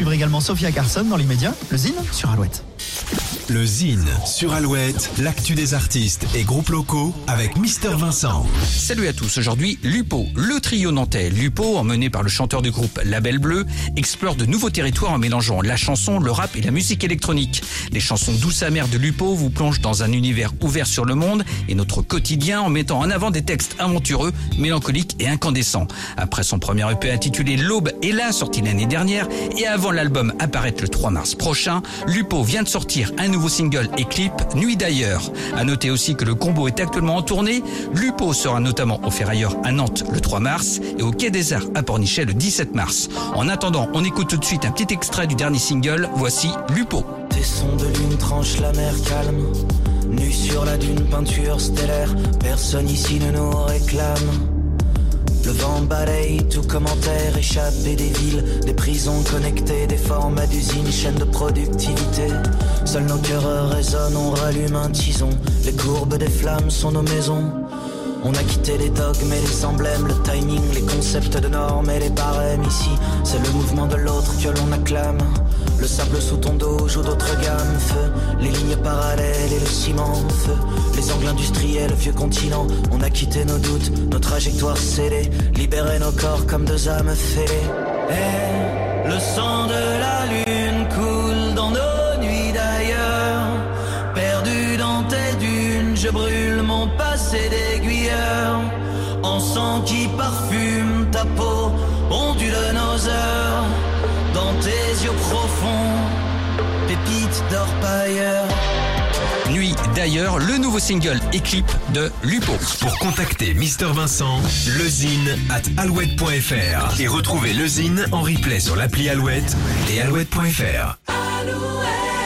suivre également Sophia Carson dans l'immédiat, le Zine sur Alouette. Le Zine sur Alouette, l'actu des artistes et groupes locaux avec Mister Vincent. Salut à tous, aujourd'hui Lupo, le trio nantais Lupo, emmené par le chanteur du groupe Label Bleu, explore de nouveaux territoires en mélangeant la chanson, le rap et la musique électronique. Les chansons douces amères de Lupo vous plongent dans un univers ouvert sur le monde et notre quotidien en mettant en avant des textes aventureux, mélancoliques et incandescents. Après son premier EP intitulé L'Aube est là, sorti l'année dernière, et avant l'album apparaître le 3 mars prochain, Lupo vient de sortir un nouveau single et clip, Nuit d'ailleurs. À noter aussi que le combo est actuellement en tournée. Lupo sera notamment au Ferrailleur à Nantes le 3 mars et au Quai des Arts à Pornichet le 17 mars. En attendant, on écoute tout de suite un petit extrait du dernier single. Voici Lupo. Tes sons de lune la mer calme. Sur la dune, peinture stellaire. Personne ici ne nous réclame. Le vent balaye tout commentaire, échappé des villes, des prisons connectées, des formats d'usines, chaînes de productivité. Seuls nos cœurs résonnent, on rallume un tison. Les courbes des flammes sont nos maisons. On a quitté les dogmes et les emblèmes, le timing, les concepts de normes et les barèmes. Ici, c'est le mouvement de l'autre que l'on acclame. Le sable sous ton dos joue d'autres gammes. Feu, les lignes parallèles et le ciment. Feu, les angles industriels, vieux continent. On a quitté nos doutes, nos trajectoires scellées. Libérer nos corps comme deux âmes fêlées. Le sang de la lune coule dans nos nuits d'ailleurs. Perdu dans tes dunes, je brûle mon passé d'aiguilleur. En sang qui parfume ta peau, ondule nos heures. Dans tes yeux profonds, pépites d'orpailleur. Nuit d'ailleurs, le nouveau single et clip de Lupo. Pour contacter Mister Vincent, lezine at alouette.fr et retrouver le Zine en replay sur l'appli Alouette et alouette.fr. Alouette.